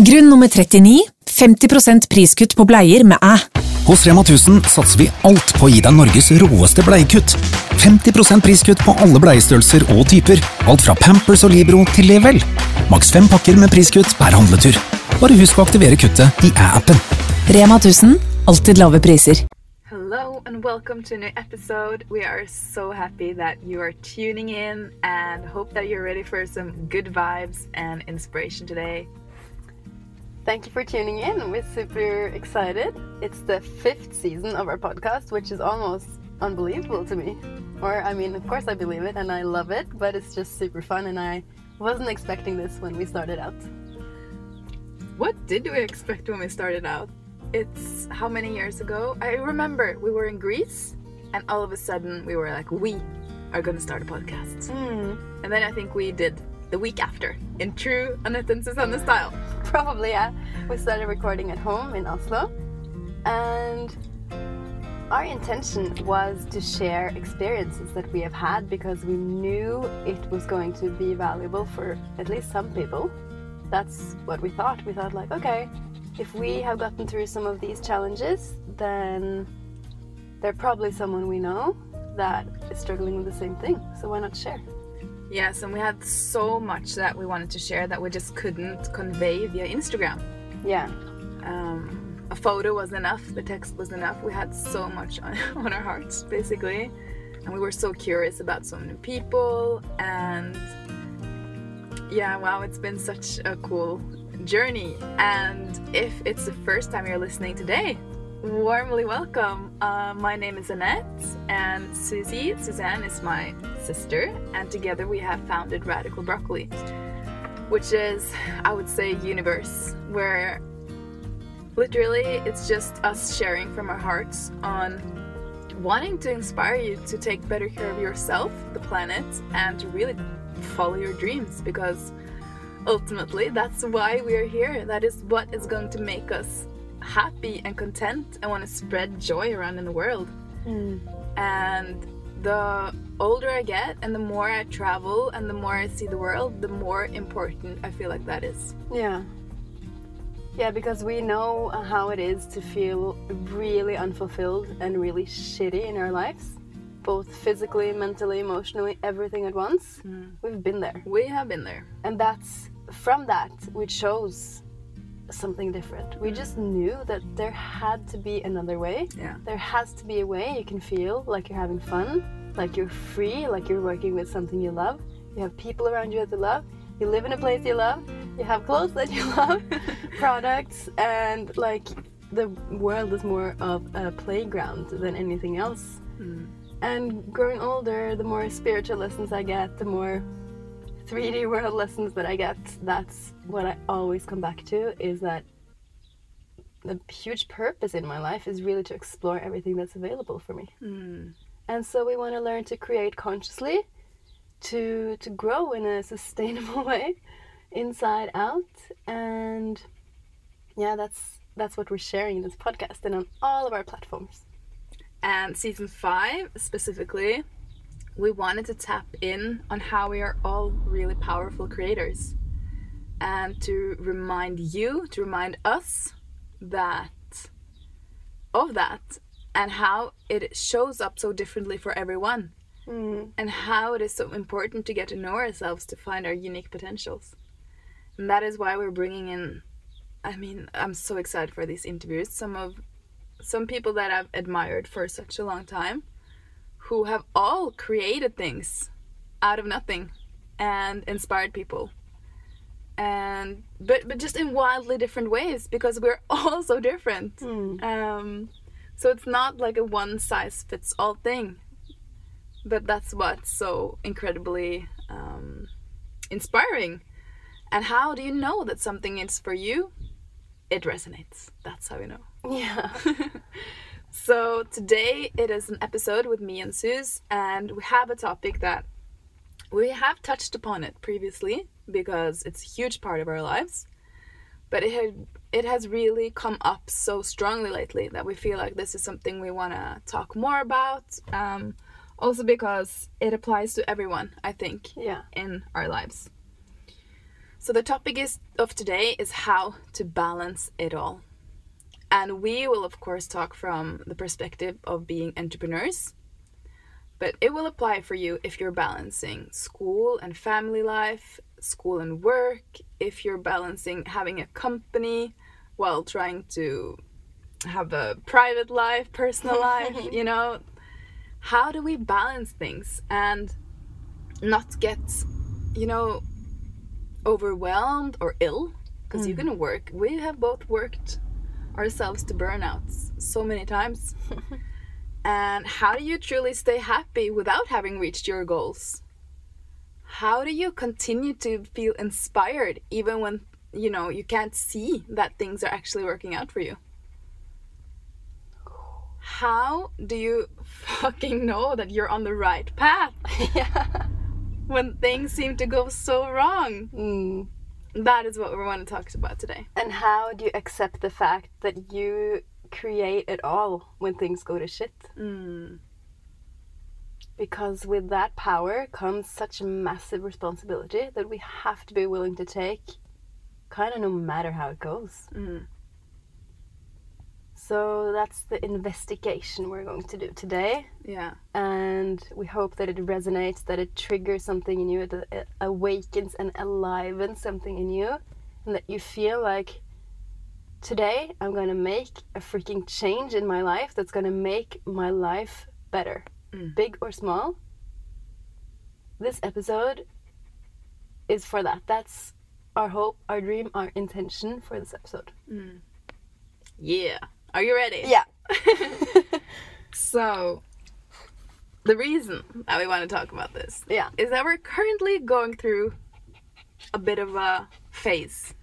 Grunn nummer 39 50% priskutt på bleier med æ. Hos Rema 1000 satser vi alt på å gi deg Norges råeste bleiekutt. 50% priskutt på alle bleiestørrelser og typer. Alt fra Pampers og Libro til Level. Maks fem pakker med priskutt per handletur. Bare husk å aktivere kuttet i æ-appen. Rema 1000 alltid lave priser. Hello and welcome to a new episode. We are so happy that you are tuning in and hope that you're ready for some good vibes and inspiration today. Thank you for tuning in. We're super excited. It's the fifth season of our podcast, which is almost unbelievable to me. Or, I mean, of course, I believe it and I love it, but it's just super fun, and I wasn't expecting this when we started out. What did we expect when we started out? It's how many years ago? I remember we were in Greece and all of a sudden we were like, we are going to start a podcast. Hmm. And then I think we did the week after in true Annette and Susanne style. Probably, yeah. We started recording at home in Oslo, and our intention was to share experiences that we have had because we knew it was going to be valuable for at least some people. That's what we thought. We thought, like, okay, if we have gotten through some of these challenges, then there's probably someone we know that is struggling with the same thing. So why not share? Yes, and we had so much that we wanted to share that we just couldn't convey via Instagram. Yeah. Um, a photo was enough, the text was enough. We had so much on, on our hearts, basically. And we were so curious about so many people. And yeah, wow, it's been such a cool journey. And if it's the first time you're listening today, warmly welcome. Uh, my name is Annette, and Susie, Suzanne, is my sister, and together we have founded Radical Broccoli, which is, I would say, universe where literally it's just us sharing from our hearts on wanting to inspire you to take better care of yourself, the planet, and to really follow your dreams because ultimately that's why we are here. That is what is going to make us happy and content and want to spread joy around in the world. Hmm. And the older I get and the more I travel and the more I see the world, the more important I feel like that is. Yeah. Yeah, because we know how it is to feel really unfulfilled and really shitty in our lives, both physically, mentally, emotionally, everything at once. Hmm. We've been there. We have been there. And that's from that we chose something different. We just knew that there had to be another way. Yeah. There has to be a way you can feel like you're having fun, like you're free, like you're working with something you love. You have people around you that you love. You live in a place you love. You have clothes that you love, products, and like the world is more of a playground than anything else. Mm. And growing older, the more spiritual lessons I get, the more 3D world lessons that I get, that's what I always come back to is that the huge purpose in my life is really to explore everything that's available for me. Hmm. And so we want to learn to create consciously, to to grow in a sustainable way, inside out, and yeah, that's that's what we're sharing in this podcast and on all of our platforms. And season five specifically, we wanted to tap in on how we are all really powerful creators and to remind you, to remind us that of that and how it shows up so differently for everyone mm-hmm. and how it is so important to get to know ourselves to find our unique potentials. And that is why we're bringing in I mean, I'm so excited for these interviews. Some of some people that I've admired for such a long time who have all created things out of nothing and inspired people. And but but just in wildly different ways because we're all so different. Um, so it's not like a one size fits all thing. But that's what's so incredibly um, inspiring. And how do you know that something is for you? It resonates. That's how you know. Yeah. So today it is an episode with me and Suze, and we have a topic that we have touched upon it previously because it's a huge part of our lives, but it had, it has really come up so strongly lately that we feel like this is something we want to talk more about. Um, also because it applies to everyone, I think, Yeah. in our lives. So the topic is of today is how to balance it all. And we will of course talk from the perspective of being entrepreneurs. But it will apply for you if you're balancing school and family life, school and work, if you're balancing having a company while trying to have a private life, personal life, you know. How do we balance things and not get, you know, overwhelmed or ill? Because you're gonna mm. work. We have both worked ourselves to burnouts so many times. and how do you truly stay happy without having reached your goals? How do you continue to feel inspired even when you know you can't see that things are actually working out for you? How do you fucking know that you're on the right path yeah. when things seem to go so wrong? Mm. That is what we want to talk about today. And how do you accept the fact that you create it all when things go to shit? Mm. Because with that power comes such a massive responsibility that we have to be willing to take, kind of no matter how it goes. Mm. So that's the investigation we're going to do today. Yeah. And we hope that it resonates, that it triggers something in you, that it awakens and alivens something in you, and that you feel like today I'm going to make a freaking change in my life that's going to make my life better, Mm. big or small. This episode is for that. That's our hope, our dream, our intention for this episode. Yeah. Are you ready? Yeah. So, the reason that we want to talk about this Yeah. is that we're currently going through a bit of a phase.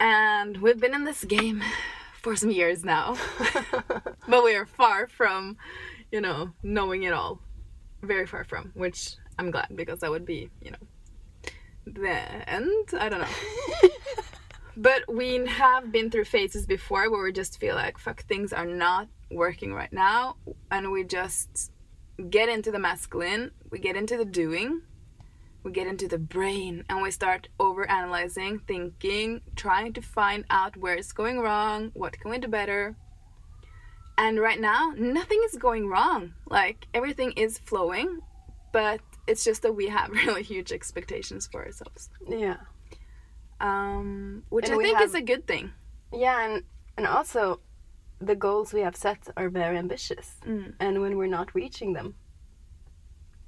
And we've been in this game for some years now. but we are far from, you know, knowing it all. Very far from, which I'm glad because that would be, you know, the end. I don't know. but we have been through phases before where we just feel like, fuck, things are not working right now. And we just get into the masculine, we get into the doing, we get into the brain, and we start over analyzing, thinking, trying to find out where it's going wrong, what can we do better. And right now, nothing is going wrong. Like everything is flowing, but it's just that we have really huge expectations for ourselves. Yeah. Um, which And I think have- is a good thing. Yeah, and and also the goals we have set are very ambitious, Mm. and when we're not reaching them,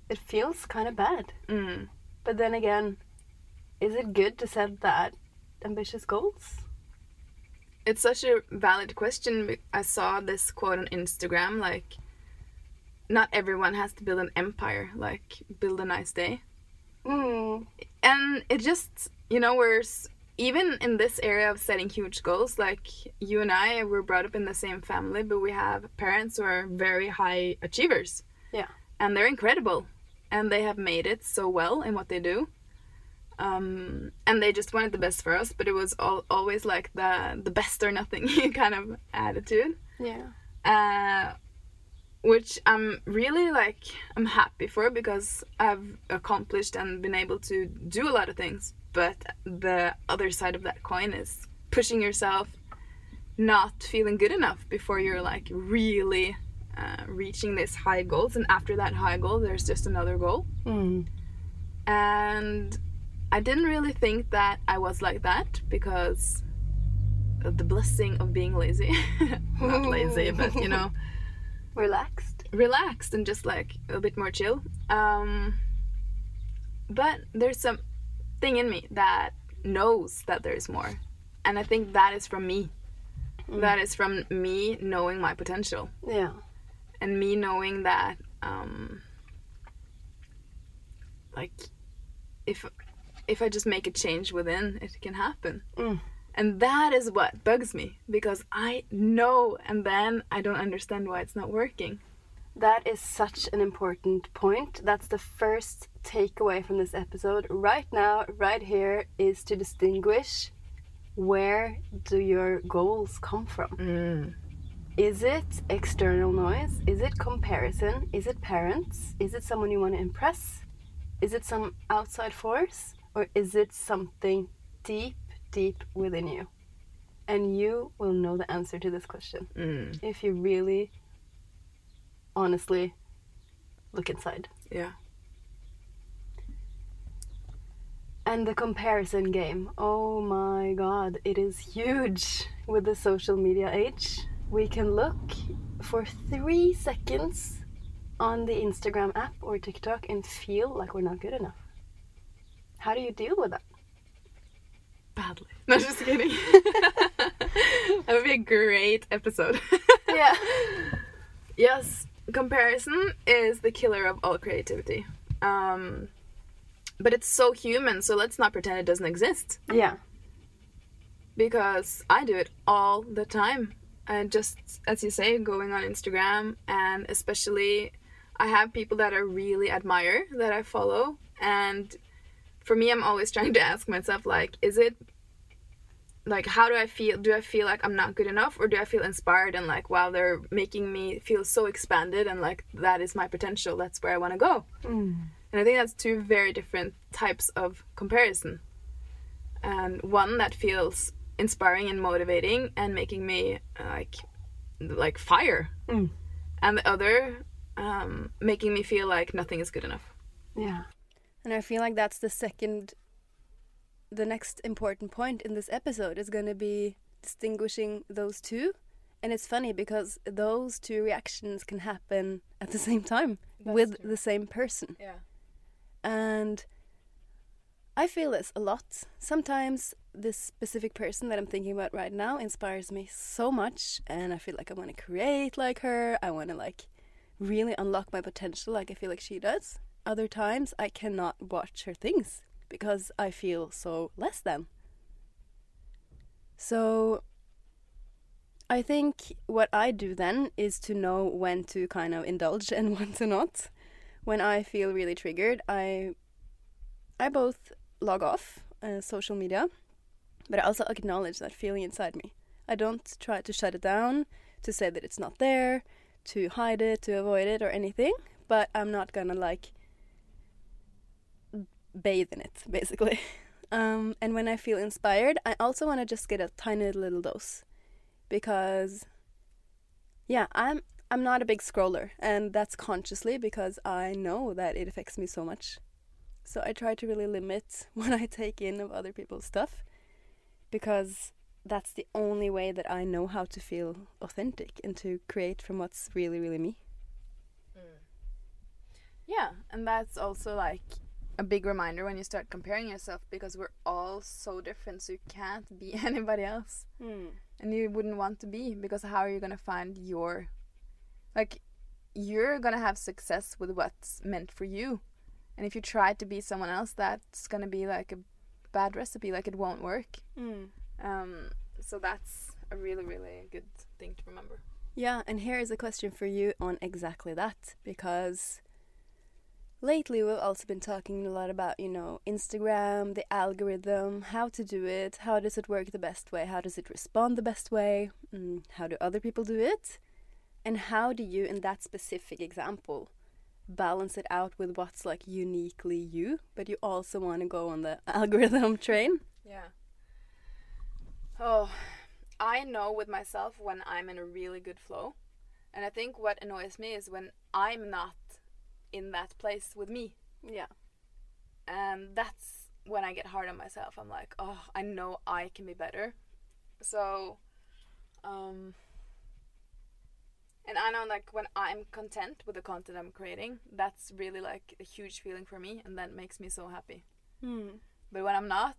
it feels kind of bad. Mm. But then again, is it good to set that ambitious goals? It's such a valid question. I saw this quote on Instagram like, not everyone has to build an empire, like, build a nice day. Mm. And it just, you know, we're even in this area of setting huge goals, like, you and I were brought up in the same family, but we have parents who are very high achievers. Yeah. And they're incredible. And they have made it so well in what they do. Um, and they just wanted the best for us, but it was al- always like the the best or nothing kind of attitude Yeah. uh, which I'm really like I'm happy for because I've accomplished and been able to do a lot of things. But the other side of that coin is pushing yourself, not feeling good enough before you're like really uh, reaching these high goals, and after that high goal, there's just another goal. Mm. And I didn't really think that I was like that because of the blessing of being lazy. Not lazy, but you know, Relaxed. relaxed and just like a bit more chill. Um, but there's something in me that knows that there's more. And I think that is from me. That is from me knowing my potential Yeah. and me knowing that um like if if I just make a change within it can happen Mm. and that is what bugs me because I know and then I don't understand why it's not working That is such an important point. That's the first takeaway from this episode. Right now, right here, is to distinguish where do your goals come from? Is it external noise? Is it comparison? Is it parents? Is it someone you want to impress? Is it some outside force? Or is it something deep, deep within you? And you will know the answer to this question Mm. if you really, honestly look inside. Yeah. And the comparison game. Oh my god, it is huge with the social media age. We can look for three seconds on the Instagram app or TikTok and feel like we're not good enough. How do you deal with that? Badly. No, just kidding. that would be a great episode. Yeah. yes, comparison is the killer of all creativity. Um, but it's so human, so let's not pretend it doesn't exist. Yeah. because I do it all the time. And just as you say, going on Instagram, and especially I have people that I really admire that I follow. And for me, I'm always trying to ask myself, like, is it like, how do I feel? Do I feel like I'm not good enough, or do I feel inspired and like, wow, they're making me feel so expanded and like that is my potential? That's where I want to go. And I think that's two very different types of comparison. And one that feels inspiring and motivating and making me like like fire. Mm. And the other um, making me feel like nothing is good enough. Yeah. And I feel like that's the second, the next important point in this episode is going to be distinguishing those two. And it's funny because those two reactions can happen at the same time That's with true. the same person. Yeah. And I feel this a lot. Sometimes this specific person that I'm thinking about right now inspires me so much and I feel like I want to create like her. I want to like really unlock my potential like I feel like she does. Other times I cannot watch her things because I feel so less than. So I think what I do then is to know when to kind of indulge and when to not. When I feel really triggered, I I both log off uh, social media, but I also acknowledge that feeling inside me. I don't try to shut it down, to say that it's not there, to hide it, to avoid it, or anything. But I'm not gonna like bathe in it, basically. Um, and when I feel inspired, I also want to just get a tiny little dose, because yeah, I'm I'm not a big scroller, and that's consciously because I know that it affects me so much. So I try to really limit what I take in of other people's stuff because that's the only way that I know how to feel authentic and to create from what's really, really me. Yeah, and that's also like a big reminder when you start comparing yourself because we're all so different, so you can't be anybody else. And you wouldn't want to be because how are you going to find your like you're going to have success with what's meant for you. And if you try to be someone else, that's going to be like a bad recipe, like it won't work. Um, so that's a really, really good thing to remember. Yeah, and here is a question for you on exactly that because lately we've also been talking a lot about, you know, Instagram, the algorithm, how to do it, how does it work the best way, how does it respond the best way, mm, how do other people do it, and how do you, in that specific example, balance it out with what's like uniquely you, but you also want to go on the algorithm train? Yeah. Oh, I know with myself when I'm in a really good flow. And I think what annoys me is when I'm not in that place with me. Yeah. And that's when I get hard on myself. I'm like, oh, I know I can be better. So, um, and I know like when I'm content with the content I'm creating, that's really like a huge feeling for me, and that makes me so happy. Hmm. But when I'm not,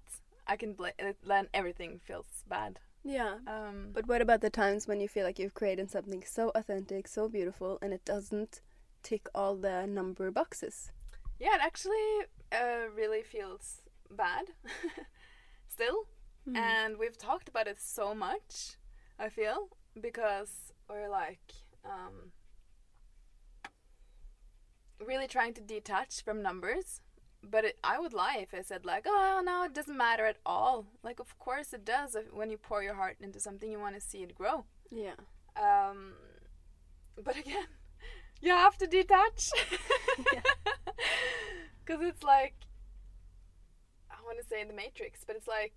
I can bl- then everything feels bad. Yeah. Um, But what about the times when you feel like you've created something so authentic, so beautiful, and it doesn't tick all the number boxes? yeah, it actually uh, really feels bad still. And we've talked about it so much, I feel, because we're like um, really trying to detach from numbers. But it, I would lie if I said like, oh no, it doesn't matter at all. Like, of course it does. If, when you pour your heart into something, you want to see it grow. Yeah. Um, but again, you have to detach. Because it's like, i want to say in the matrix, but it's like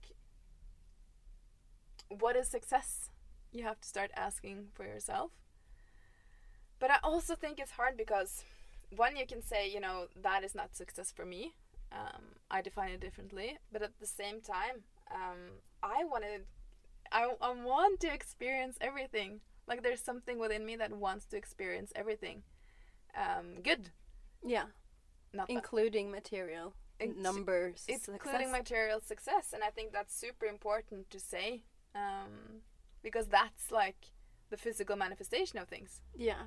what is success? You have to start asking for yourself. But I also think it's hard because one you can say, you know, that is not success for me. Um, I define it differently, but at the same time, um, I wanted, I, I want to experience everything. Like there's something within me that wants to experience everything. Um, good, Yeah. not bad. Including material Inc- numbers. it's success. including material success and i think that's super important to say um, because that's like the physical manifestation of things Yeah.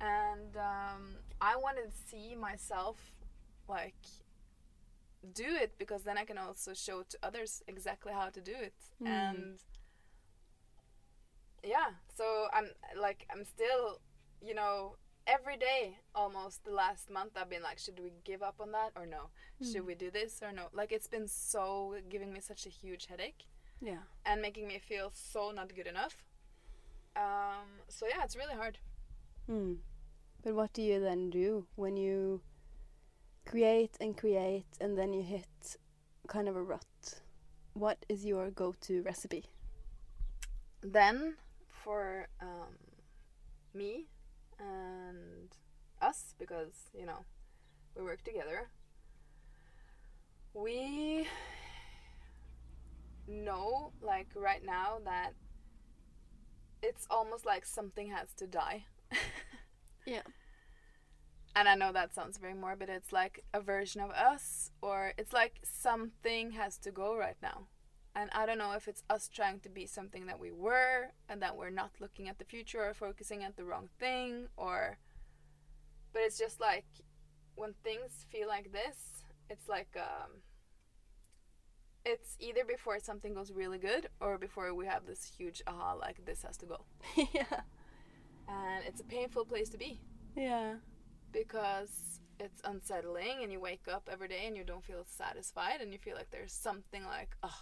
and um, i want to see myself like do it because then i can also show to others exactly how to do it Mm. and yeah so i'm like i'm still you know every day almost the last month i've been like should we give up on that or no should we do this or no like it's been so giving me such a huge headache Yeah. and making me feel so not good enough um so yeah it's really hard Hmm. But what do you then do when you create and create and then you hit kind of a rut? What is your go-to recipe? then for um, me and us because you know we work together we know like right now that it's almost like something has to die Yeah. and I know that sounds very morbid. It's like a version of us, or it's like something has to go right now. And I don't know if it's us trying to be something that we were, and that we're not looking at the future or focusing at the wrong thing, or. But it's just like when things feel like this, it's like um, it's either before something goes really good or before we have this huge aha, like this has to go. yeah. And it's a painful place to be Yeah. because it's unsettling and you wake up every day and you don't feel satisfied and you feel like there's something like oh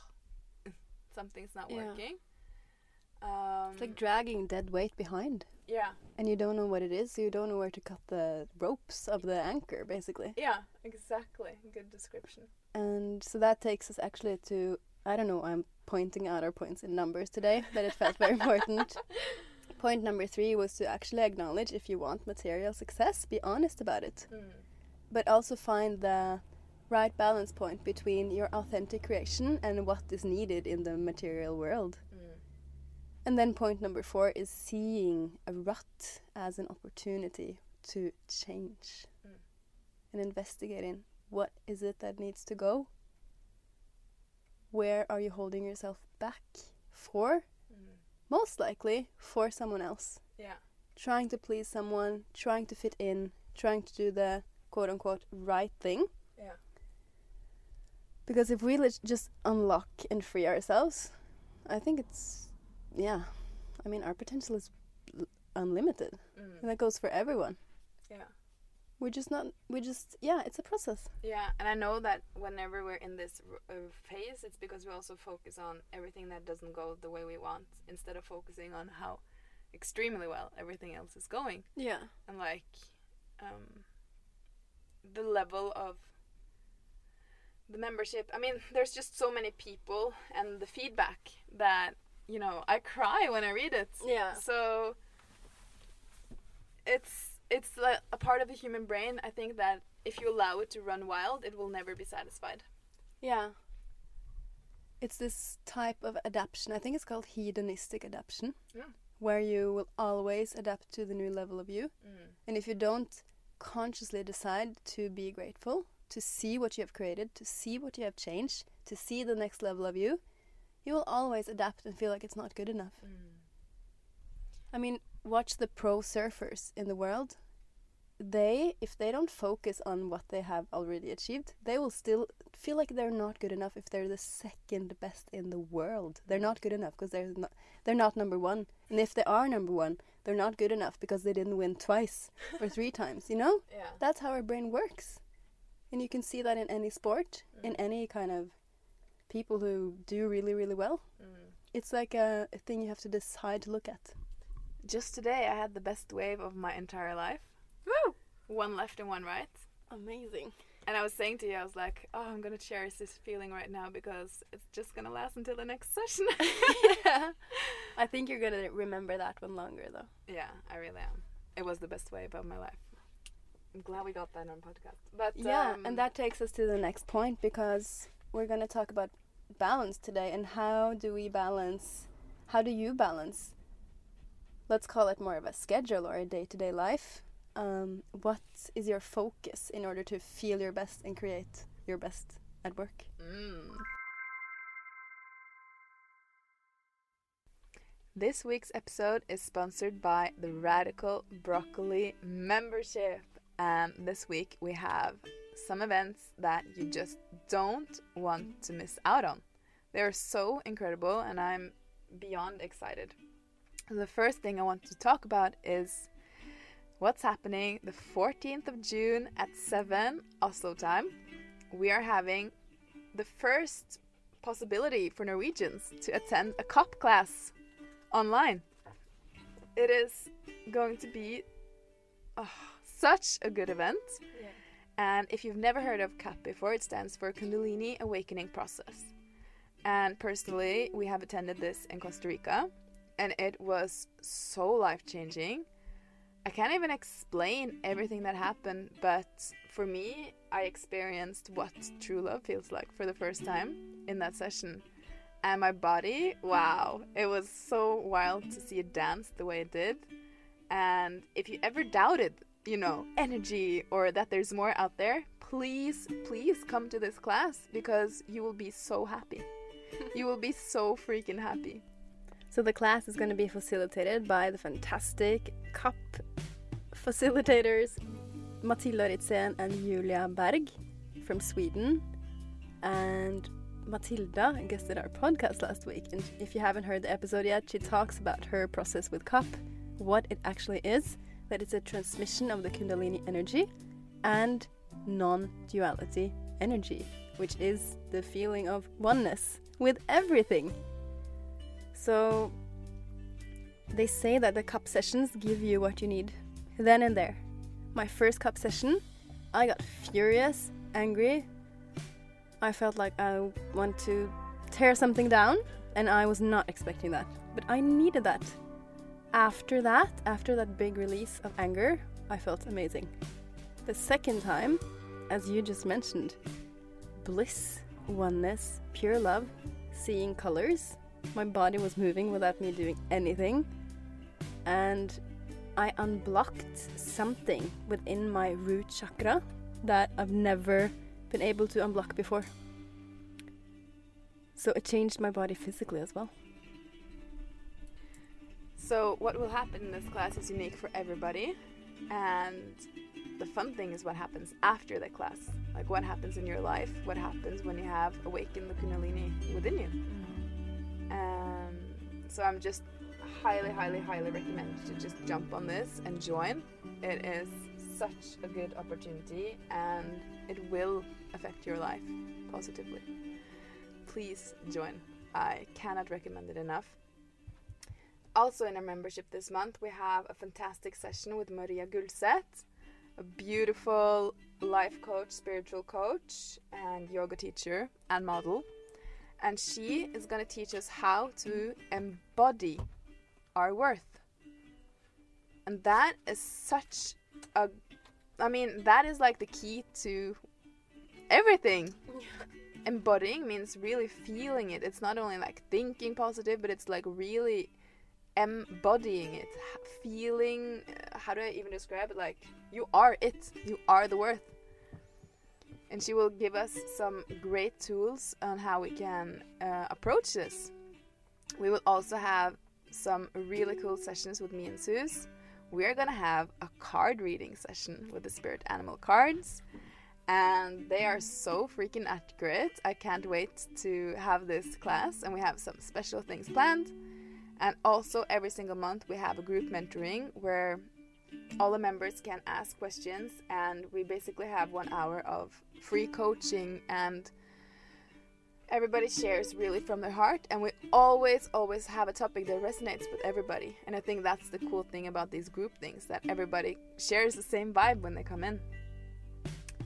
something's not Yeah. working um It's like dragging dead weight behind. yeah And you don't know what it is, so you don't know where to cut the ropes of the anchor, basically. yeah exactly good description And so that takes us actually to I don't know, I'm pointing out our points in numbers today, but it felt very important. Point number three was to actually acknowledge if you want material success, be honest about it. Mm. But also find the right balance point between your authentic creation and what is needed in the material world. Mm. And then point number four is seeing a rut as an opportunity to change Mm. and investigating what is it that needs to go? Where are you holding yourself back for? Mm. Most likely for someone else. yeah Trying to please someone, trying to fit in, trying to do the quote unquote right thing. yeah Because if we lit- just unlock and free ourselves, I think it's, yeah. I mean, our potential is unlimited. mm. And that goes for everyone. yeah We're just not, we just, yeah, it's a process. yeah and i know that whenever we're in this r- uh, phase it's because we also focus on everything that doesn't go the way we want instead of focusing on how extremely well everything else is going Yeah. and like um, the level of the membership. I mean, there's just so many people and the feedback that you know I cry when I read it. Yeah. So it's it's like a part of the human brain. I think that if you allow it to run wild, it will never be satisfied. Yeah. It's this type of adaptation. I think it's called hedonistic adaptation, Yeah. where you will always adapt to the new level of you. Mm. And if you don't consciously decide to be grateful, to see what you have created, to see what you have changed, to see the next level of you, you will always adapt and feel like it's not good enough. Mm. I mean, watch the pro surfers in the world. They, if they don't focus on what they have already achieved, they will still feel like they're not good enough if they're the second best in the world. They're not good enough because they're not they're not number one. And if they are number one, they're not good enough because they didn't win twice or three times. You know, Yeah. that's how our brain works, and you can see that in any sport, in mm. any kind of people who do really really well. Mm. It's like a, a thing you have to decide to look at. Just today, I had the best wave of my entire life. Woo! One left and one right. Amazing. And I was saying to you, I was like, oh, I'm gonna cherish this feeling right now because it's just gonna last until the next session. yeah. I think you're gonna remember that one longer though. yeah, I really am. It was the best wave of my life. I'm glad we got that on podcast. But Yeah, um, and that takes us to the next point because we're going to talk about balance today and how do we balance how do you balance let's call it more of a schedule or a day-to-day life um, what is your focus in order to feel your best and create your best at work Mm. This week's episode is sponsored by the Radical Broccoli membership. And this week we have some events that you just don't want to miss out on. They're so incredible, and I'm beyond excited. The first thing I want to talk about is what's happening the 14th of June at 7 Oslo time. We are having the first possibility for Norwegians to attend a KAP class online. It is going to be oh, such a good event. And if you've never heard of KAP before, it stands for Kundalini Awakening Process. And personally, we have attended this in Costa Rica, and it was so life changing. I can't even explain everything that happened, but for me, I experienced what true love feels like for the first time in that session. And my body, wow, it was so wild to see it dance the way it did. And if you ever doubted, you know, energy or that there's more out there, please, please come to this class because you will be so happy. you will be so freaking happy. so the class is going to be facilitated by the fantastic KAP facilitators Mathilda Ritzen and Julia Berg from Sweden. And Mathilda guested our podcast last week. And if you haven't heard the episode yet, she talks about her process with KAP, what it actually is, that it's a transmission of the Kundalini energy and non duality energy, which is the feeling of oneness with everything. So they say that the KAP sessions give you what you need then and there. My first KAP session, I got furious, angry. I felt like I want to tear something down, and I was not expecting that. But I needed that. After that, after that big release of anger, I felt amazing. The second time, as you just mentioned, bliss, oneness, pure love, seeing colors. My body was moving without me doing anything. And I unblocked something within my root chakra that I've never been able to unblock before. So it changed my body physically as well. So, what will happen in this class is unique for everybody. And the fun thing is what happens after the class. Like, what happens in your life? What happens when you have awakened the Kundalini within you? Um, so, I'm just highly, highly, highly recommend you to just jump on this and join. It is such a good opportunity and it will affect your life positively. Please join. I cannot recommend it enough. Also, in our membership this month, we have a fantastic session with Maria Gullseth, a beautiful life coach, spiritual coach, and yoga teacher and model. And she is going to teach us how to embody our worth. And that is such a. I mean, that is like the key to everything. Embodying means really feeling it. It's not only like thinking positive, but it's like really embodying it, feeling. uh, How do I even describe it? Like you are it. You are the worth. And she will give us some great tools on how we can uh, approach this. We will also have some really cool sessions with me and Suze. We are gonna have a card reading session with the spirit animal cards, and they are so freaking accurate. I can't wait to have this class, and we have some special things planned. And also, every single month, we have a group mentoring where all the members can ask questions, and we basically have one hour of free coaching and everybody shares really from their heart and we always always have a topic that resonates with everybody. And i think that's the cool thing about these group things that everybody shares the same vibe when they come in.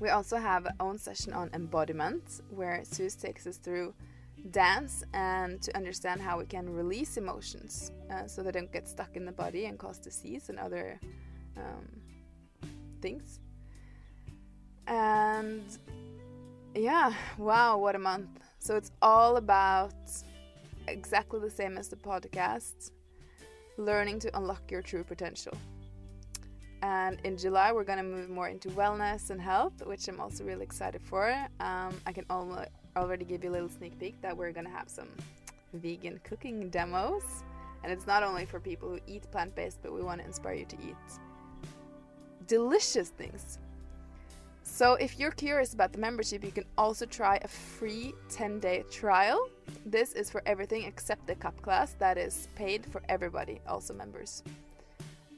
We also have our own session on embodiment where Sus takes us through dance and to understand how we can release emotions uh, so they don't get stuck in the body and cause disease and other um, things. And yeah, wow, what a month. So it's all about exactly the same as the podcast learning to unlock your true potential. And in July, we're going to move more into wellness and health, which I'm also really excited for. Um, I can almo- already give you a little sneak peek that we're to have some vegan cooking demos. And it's not only for people who eat plant based, but we want to inspire you to eat delicious things. So, if you're curious about the membership, you can also try a free 10 day trial. This is for everything except the KAP class, that is paid for everybody, also members.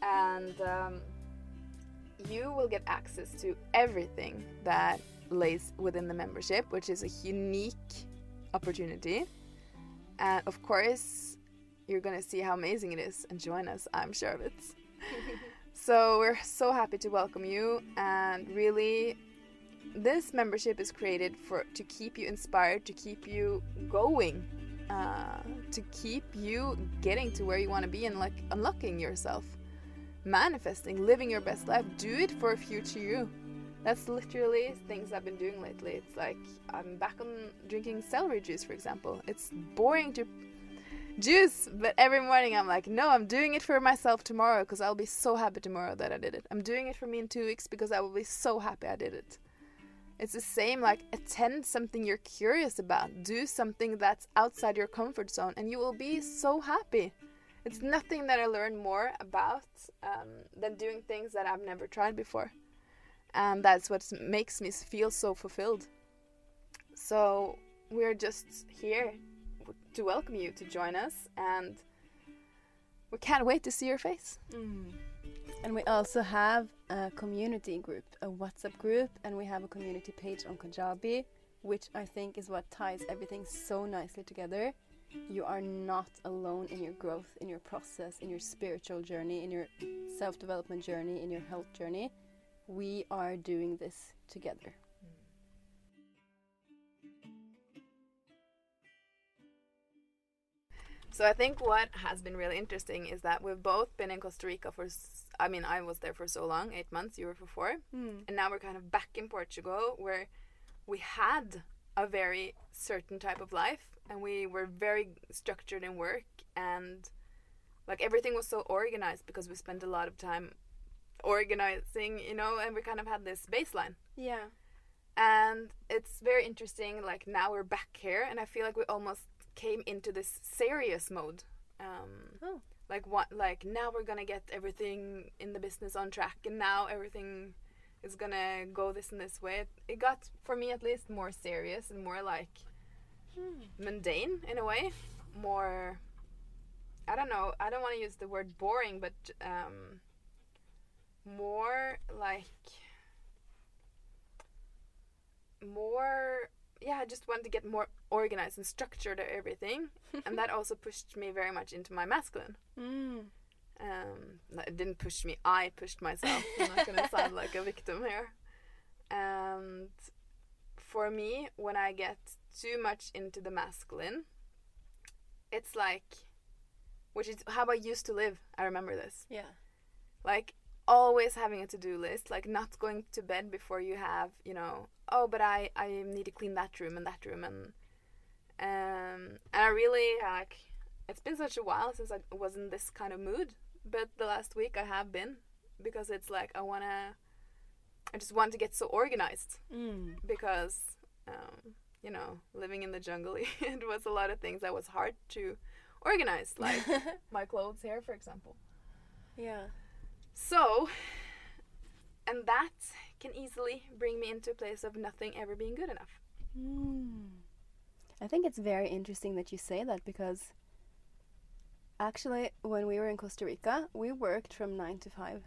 And um, you will get access to everything that lays within the membership, which is a unique opportunity. And of course, you're gonna see how amazing it is and join us, I'm sure of it. so, we're so happy to welcome you, and really, this membership is created for to keep you inspired, to keep you going, uh, to keep you getting to where you want to be and like unlocking yourself manifesting, living your best life. Do it for a future you. That's literally things I've been doing lately. It's like I'm back on drinking celery juice, for example. It's boring to juice, but every morning I'm like, no, I'm doing it for myself tomorrow because I'll be so happy tomorrow that I did it. I'm doing it for me in two weeks because I will be so happy I did it. It's the same, like, attend something you're curious about, do something that's outside your comfort zone, and you will be so happy. It's nothing that I learn more about um, than doing things that I've never tried before. And that's what makes me feel so fulfilled. So we're just here to welcome you to join us, and we can't wait to see your face. Mm. And we also have a community group, a WhatsApp group, and we have a community page on Kajabi, which I think is what ties everything so nicely together. You are not alone in your growth, in your process, in your spiritual journey, in your self development journey, in your health journey. We are doing this together. So I think what has been really interesting is that we've both been in Costa Rica for, I mean, I was there for so long, eight months. You were for four, hmm. and now we're kind of back in Portugal, where we had a very certain type of life, and we were very structured in work, and like everything was so organized because we spent a lot of time organizing, you know, and we kind of had this baseline. Yeah. and it's very interesting like now we're back here and i feel like we almost came into this serious mode. Um Oh. like what like now we're gonna get everything in the business on track and now everything is gonna go this and this way. It, it got for me at least more serious and more like mundane in a way. More i don't know i don't want to use the word boring but um more like more yeah i just wanted to get more organized and structured everything. And that also pushed me very much into my masculine. Mm. um it didn't push me i pushed myself. I'm not gonna sound like a victim here. And for me when i get too much into the masculine it's like which is how i used to live. I remember this. Yeah. like always having a to-do list like not going to bed before you have you know oh but i i need to clean that room and that room and um and i really like it's been such a while since i was in this kind of mood but the last week i have been because it's like i want to i just want to get so organized Mm. because um you know living in the jungle it was a lot of things that was hard to organize like my clothes here for example Yeah. So, and that can easily bring me into a place of nothing ever being good enough. Mm. I think it's very interesting that you say that because actually, when we were in Costa Rica, we worked from nine to five.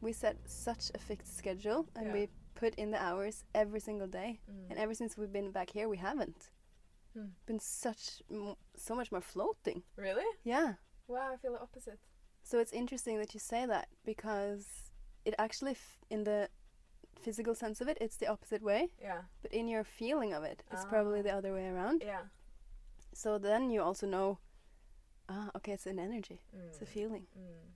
We set such a fixed schedule and Yeah. we put in the hours every single day. And ever since we've been back here, we haven't. Hmm. Been such m- so much more floating. Really? Yeah. Wow, I feel the opposite. So it's interesting that you say that because it actually f- in the physical sense of it, it's the opposite way. Yeah. But in your feeling of it, it's probably Ah. the other way around. Yeah. So then you also know, ah, okay, it's an energy, it's a Mm. feeling. Mm.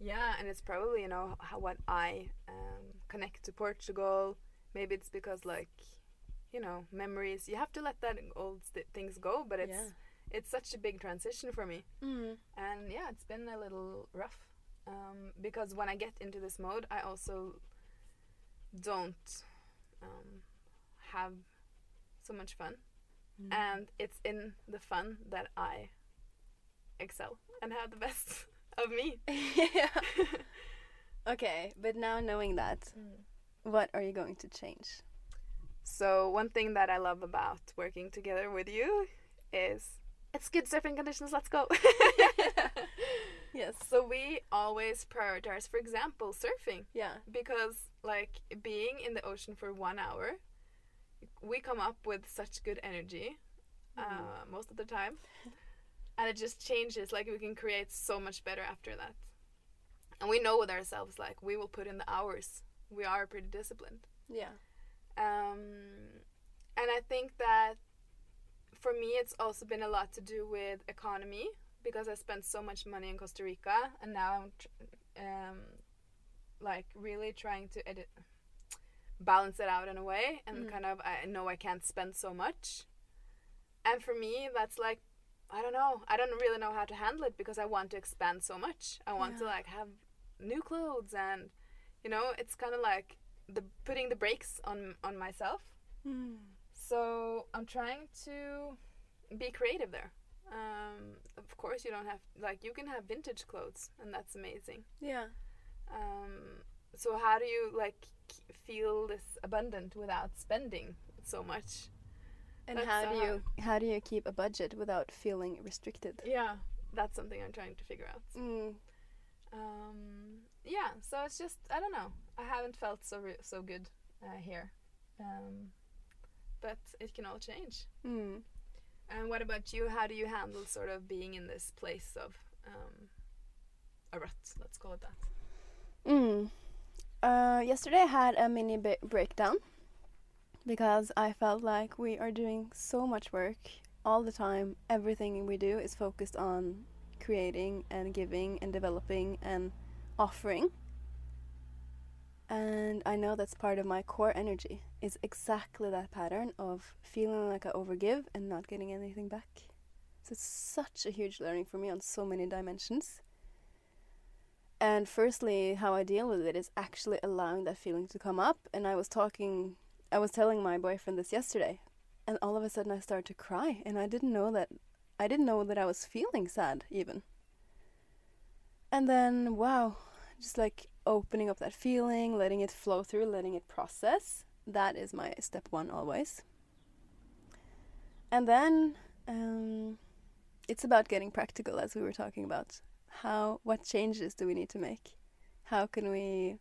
Yeah, and it's probably you know how what I um, connect to Portugal. Maybe it's because like, you know, memories. You have to let that old things go, but it's Yeah. It's such a big transition for me. Mm. and yeah it's been a little rough um, because when i get into this mode i also don't um, have so much fun Mm. and it's in the fun that i excel and have the best of me yeah. okay, but now knowing that, what are you going to change? so one thing that i love about working together with you is it's good surfing conditions let's go. Yes. so we always prioritize for example surfing. Yeah. because like being in the ocean for one hour we come up with such good energy uh, most of the time. And it just changes like we can create so much better after that. And we know with ourselves like we will put in the hours. We are pretty disciplined. Yeah. um, and i think that for me it's also been a lot to do with economy because i spent so much money in costa rica and now i'm tr- um, like really trying to edit balance it out in a way and Mm. kind of i know i can't spend so much. And for me that's like i don't know. I don't really know how to handle it because i want to expand so much. I want to like have new clothes and you know it's kind of like the putting the brakes on on myself. Mm. So i'm trying to be creative there. Um, of course you don't have like you can have vintage clothes and that's amazing. Yeah. um, so how do you like feel this abundant without spending so much? And That's, how do you how do you keep a budget without feeling restricted? yeah that's something i'm trying to figure out. Mm. um, yeah so it's just i don't know. I haven't felt so re- so good uh, here. Um, but it can all change Mm. and what about you how do you handle sort of being in this place of um, a rut let's call it that Mm. Uh, yesterday I had a mini ba- breakdown because I felt like we are doing so much work all the time. Everything we do is focused on creating and giving and developing and offering. And I know that's part of my core energy is exactly that pattern of feeling like I overgive and not getting anything back. So it's such a huge learning for me on so many dimensions. And firstly, how I deal with it is actually allowing that feeling to come up. And I was talking, I was telling my boyfriend this yesterday, and all of a sudden I started to cry, and I didn't know that, I didn't know that I was feeling sad even. And then, wow, just like opening up that feeling, letting it flow through, letting it process. That is my step one always. And then um, it's about getting practical, as we were talking about how what changes do we need to make how can we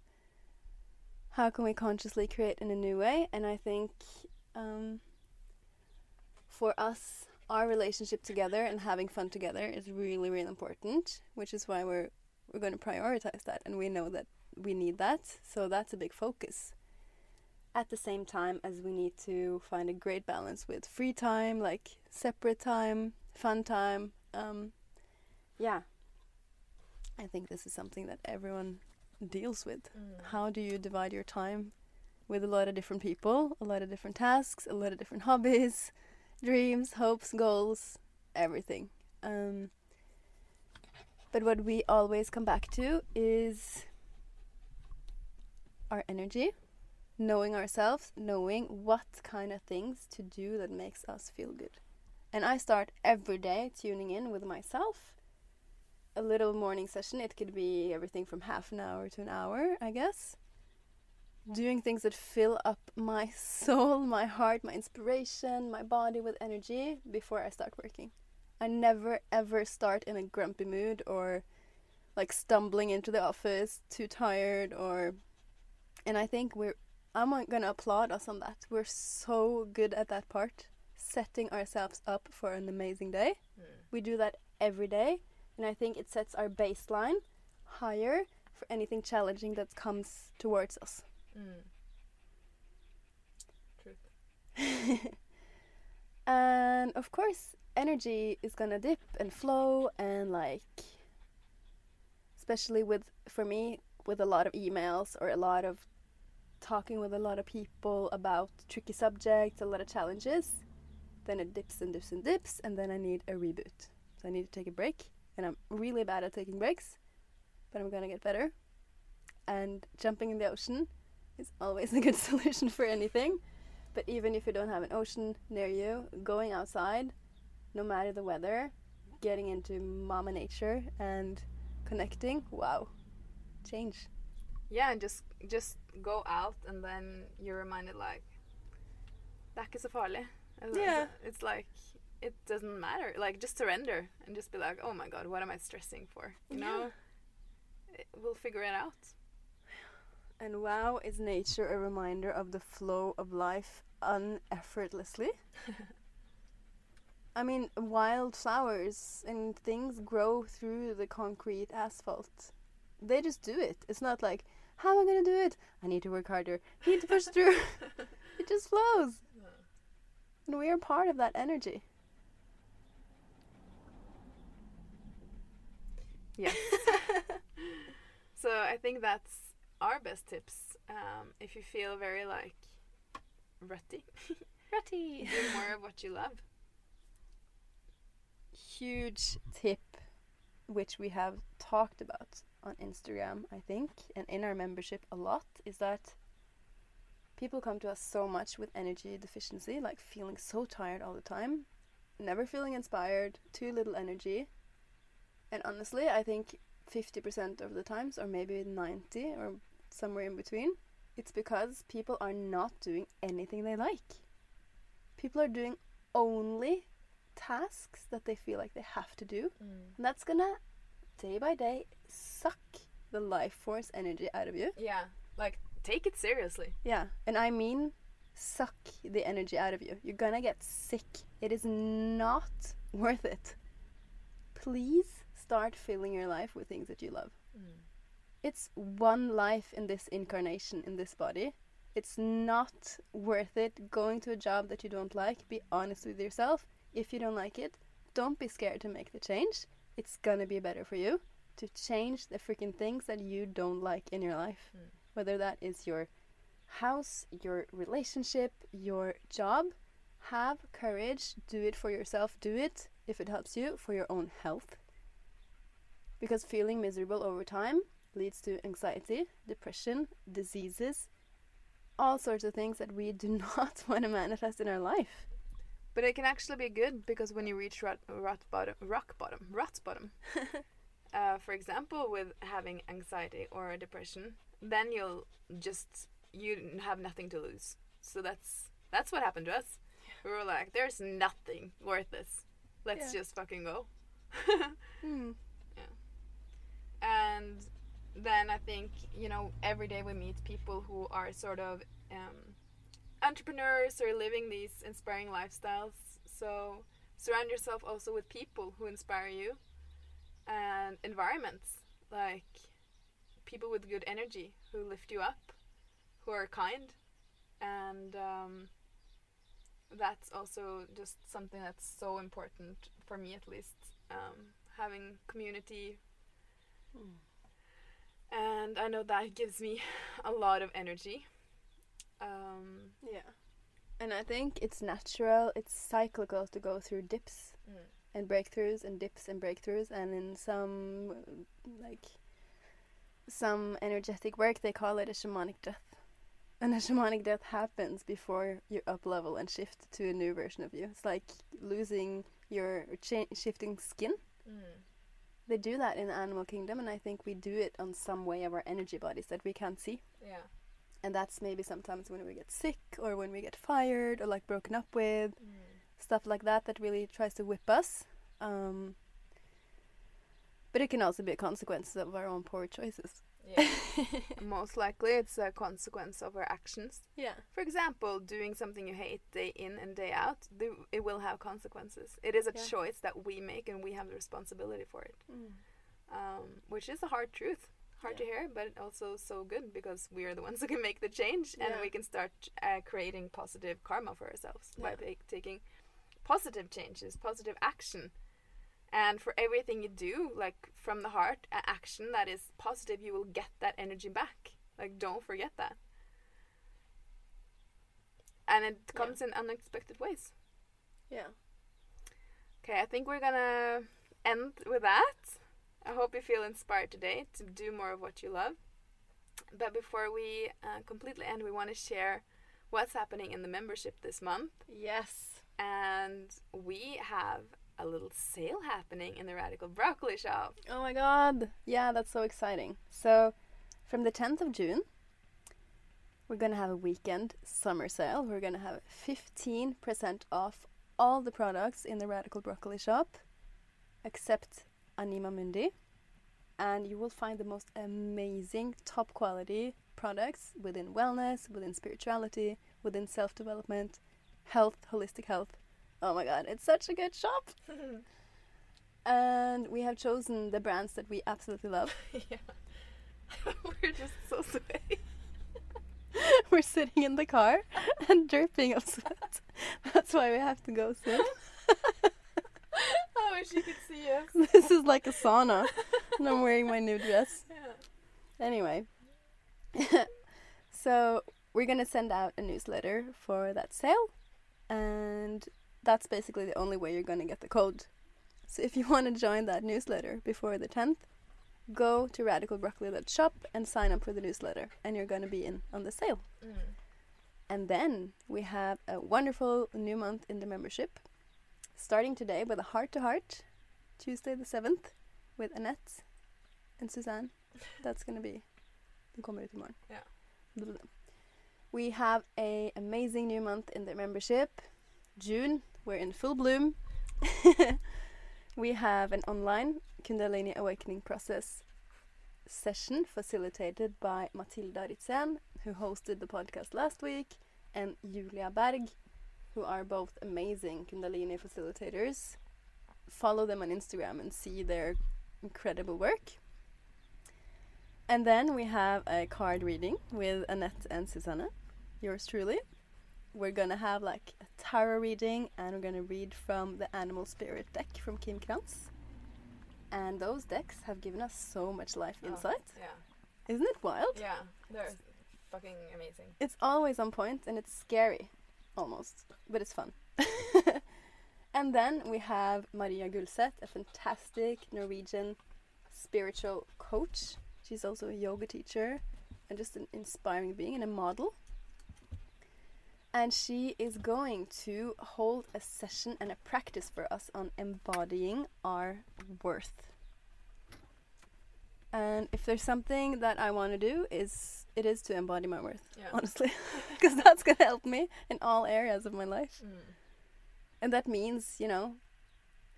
how can we consciously create in a new way and i think um, for us our relationship together and having fun together is really really important which is why we're we're going to prioritize that and we know that we need that so that's a big focus at the same time as we need to find a great balance with free time like separate time fun time um, yeah I think this is something that everyone deals with. How do you divide your time with a lot of different people, a lot of different tasks, a lot of different hobbies, dreams, hopes, goals, everything. Um, but what we always come back to is our energy, knowing ourselves, knowing what kind of things to do that makes us feel good. And I start every day tuning in with myself a little morning session. It could be everything from half an hour to an hour, I guess. Doing things that fill up my soul, my heart, my inspiration, my body with energy before I start working. I never ever start in a grumpy mood or like stumbling into the office too tired or and I think we're I'm going to applaud us on that. We're so good at that part, setting ourselves up for an amazing day. We do that every day and I think it sets our baseline higher for anything challenging that comes towards us. Mm. Truth. and of course, energy is gonna dip and flow, and like, especially with, for me, with a lot of emails or a lot of talking with a lot of people about tricky subjects, a lot of challenges, then it dips and dips and dips, and then I need a reboot. So I need to take a break, and I'm really bad at taking breaks, but I'm gonna get better. And jumping in the ocean is always a good solution for anything. But even if you don't have an ocean near you, going outside, no matter the weather, getting into mama nature and connecting, wow, change. Yeah, and just just go out and then you're reminded like det er ikke så farlig. Yeah. It's like it doesn't matter. Like just surrender and just be like, oh my god, what am I stressing for? You know? It- We'll figure it out. And wow, is nature a reminder of the flow of life uneffortlessly? I mean, wild flowers and things grow through the concrete asphalt. They just do it. It's not like, how am I going to do it? I need to work harder. I need to push through. it just flows. And we are part of that energy. Yes. so I think that's our best tips. Um, if you feel very like rutty, Ratty. do more of what you love. Huge tip which we have talked about on Instagram, I think, and in our membership a lot is that people come to us so much with energy deficiency, like feeling so tired all the time, never feeling inspired, too little energy. And honestly, I think 50% of the times, or maybe 90 or somewhere in between, it's because people are not doing anything they like. People are doing only tasks that they feel like they have to do. Mm. And that's gonna, day by day, suck the life force energy out of you. Yeah, like take it seriously. Yeah, and I mean suck the energy out of you. You're gonna get sick. It is not worth it. Please start filling your life with things that you love. Mm. It's one life in this incarnation, in this body. It's not worth it going to a job that you don't like. Be honest with yourself. If you don't like it, don't be scared to make the change. It's gonna be better for you to change the freaking things that you don't like in your life. Hmm. Whether that is your house, your relationship, your job, have courage, do it for yourself, do it if it helps you for your own health. Because feeling miserable over time leads to anxiety, depression, diseases, all sorts of things that we do not want to manifest in our life. But it can actually be good because when you reach rot, rot bottom, rock bottom, rot bottom, uh, for example, with having anxiety or depression, then you'll just you have nothing to lose. So that's that's what happened to us. We were like, "There's nothing worth this. Let's Yeah. just fucking go." Hmm. and then I think you know every day we meet people who are sort of um, entrepreneurs are living these inspiring lifestyles. So surround yourself also with people who inspire you and environments like people with good energy who lift you up, who are kind, and um, that's also just something that's so important for me at least. Um, having community and I know that gives me a lot of energy. Um, Yeah. And I think it's natural, it's cyclical to go through dips and breakthroughs and dips and breakthroughs and in some like some energetic work they call it a shamanic death. And a shamanic death happens before you up level and shift to a new version of you. It's like losing your cha- shifting skin. They do that in the animal kingdom and I think we do it on some way of our energy bodies that we can't see. yeah. And that's maybe sometimes when we get sick or when we get fired or like broken up with, stuff like that that really tries to whip us. Um, but it can also be a consequence of our own poor choices. Yeah. Most likely, it's a consequence of our actions. Yeah. For example, doing something you hate day in and day out, the- it will have consequences. It is a Yeah. choice that we make, and we have the responsibility for it. Um, which is a hard truth. Hard to hear, but also so good because we are the ones who can make the change and we can start uh, creating positive karma for ourselves by Yeah. ta- taking positive changes, positive action. And for everything you do, like from the heart, a action that is positive, you will get that energy back. Like, don't forget that. And it Yeah. comes in unexpected ways. Yeah. Okay, I think we're gonna end with that. I hope you feel inspired today to do more of what you love. But before we uh, completely end, we want to share what's happening in the membership this month. Yes. And we have a little sale happening in the Radical Broccoli Shop. Oh my god. Yeah, that's so exciting. So, from the 10th of June, we're going to have a weekend summer sale. We're going to have 15% off all the products in the Radical Broccoli shop except Anima Mundi. And you will find the most amazing, top quality products within wellness, within spirituality, within self development, health, holistic health. Oh my god, it's such a good shop! and we have chosen the brands that we absolutely love. yeah. we're just so sweaty. We're sitting in the car and dripping of sweat. That's why we have to go soon. You could see us. this is like a sauna, and I'm wearing my new dress. Yeah. Anyway, so we're gonna send out a newsletter for that sale, and that's basically the only way you're gonna get the code. So if you want to join that newsletter before the 10th, go to radicalbroccoli.shop and sign up for the newsletter, and you're gonna be in on the sale. Mm. And then we have a wonderful new month in the membership, starting today with a heart to heart, Tuesday the 7th, with Annette and Suzanne. That's gonna be. Den kommer ut imorgon. Ja. Blah, blah, blah. We have a amazing new month in the membership. June, we're in full bloom. we have an online Kundalini Awakening process session facilitated by Mathilda Ritzen, who hosted the podcast last week, and Julia Berg, who are both amazing Kundalini facilitators. Follow them on Instagram and see their incredible work. And then we have a card reading with Annette and Susanna, yours truly. We're gonna have like a tarot reading and we're gonna read from the Animal Spirit deck from Kim Krans. And those decks have given us so much life Oh, insight. Yeah. Isn't it wild? Yeah. They're fucking amazing. It's always on point and it's scary, almost, but it's fun. and then we have Maria Gullseth, a fantastic Norwegian spiritual coach. She's also a yoga teacher and just an inspiring being and a model. And she is going to hold a session and a practice for us on embodying our worth. And if there's something that I want to do is it is to embody my worth Yeah. honestly because that's going to help me in all areas of my life Mm. and that means you know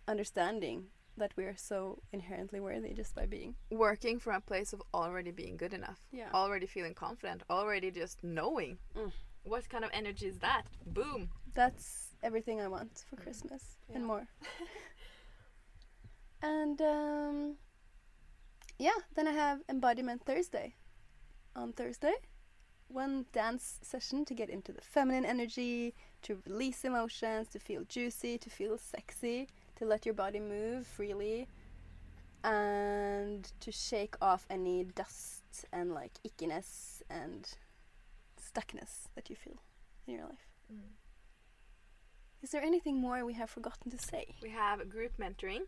understanding that we are so inherently worthy just by being Working from a place of already being good enough. yeah Already feeling confident. Already just knowing. Mm. What kind of energy is that? Boom. that's everything i want for christmas and more and um yeah then i have embodiment thursday on thursday one dance session to get into the feminine energy to release emotions to feel juicy to feel sexy to let your body move freely and to shake off any dust and like ickiness and stuckness that you feel in your life Mm. is there anything more we have forgotten to say? We have group mentoring,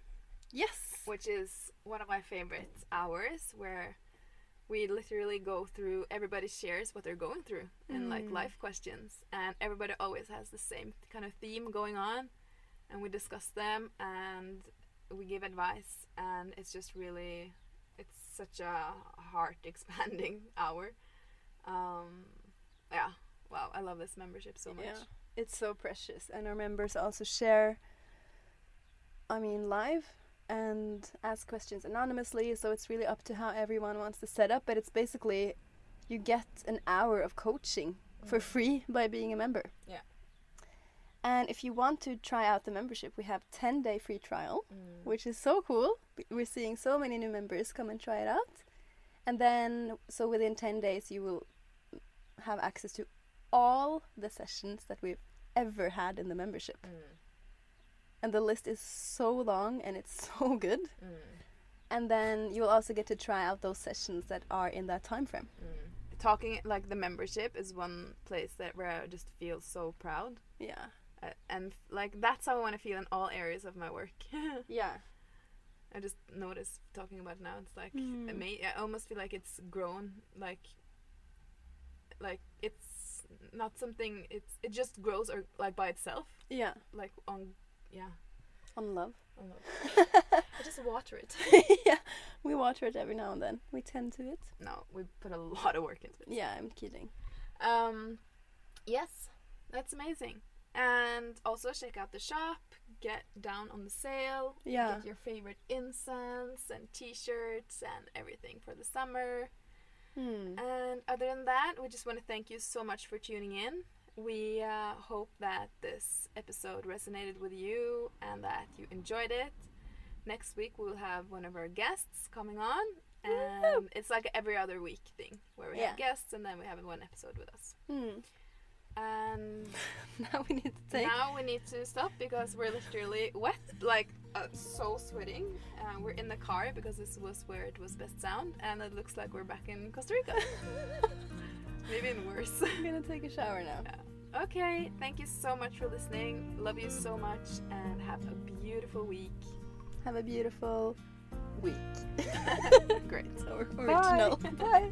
Yes. which is one of my favorite hours where we literally go through everybody shares what they're going through and like Mm. life questions and everybody always has the same kind of theme going on and we discuss them and we give advice and it's just really it's such a heart expanding hour um yeah wow i love this membership so much Yeah. It's so precious, and our members also share. I mean, live and ask questions anonymously. So it's really up to how everyone wants to set up. But it's basically you get an hour of coaching for Mm. free by being a member. Yeah. And if you want to try out the membership, we have 10 day free trial. Mm. which is so cool. We're seeing so many new members come and try it out. And then, so within 10 days, you will have access to all the sessions that we've ever had in the membership. And the list is so long and it's so good. And then you will also get to try out those sessions that are in that time frame. Talking like the membership is one place that where I just feel so proud. Yeah. Uh, and like that's how I want to feel in all areas of my work. Yeah. I just noticed talking about it now. It's like Mm. ama- I almost feel like it's grown. Like, like it's not something. It's it just grows or like by itself. Yeah. Like on, yeah. On love. on the- I just water it. yeah. We water it every now and then. We tend to it. No, we put a lot of work into it. Yeah, I'm kidding. Um, yes, that's amazing. And also check out the shop. Get down on the sale. Yeah. Get your favorite incense and T-shirts and everything for the summer. Hmm. And other than that, we just want to thank you so much for tuning in. We uh, hope that this episode resonated with you and that you enjoyed it. Next week we'll have one of our guests coming on, and it's like every other week thing where we Yeah. have guests and then we have one episode with us. Hmm. And Now we need to take. now we need to stop because we're literally wet, like uh, so sweating. Uh, we're in the car because this was where it was best sound, and it looks like we're back in Costa Rica. Maybe even worse. I'm gonna take a shower now. Okay, thank you so much for listening. Love you so much and have a beautiful week. Have a beautiful week. Great. So we're original. Bye.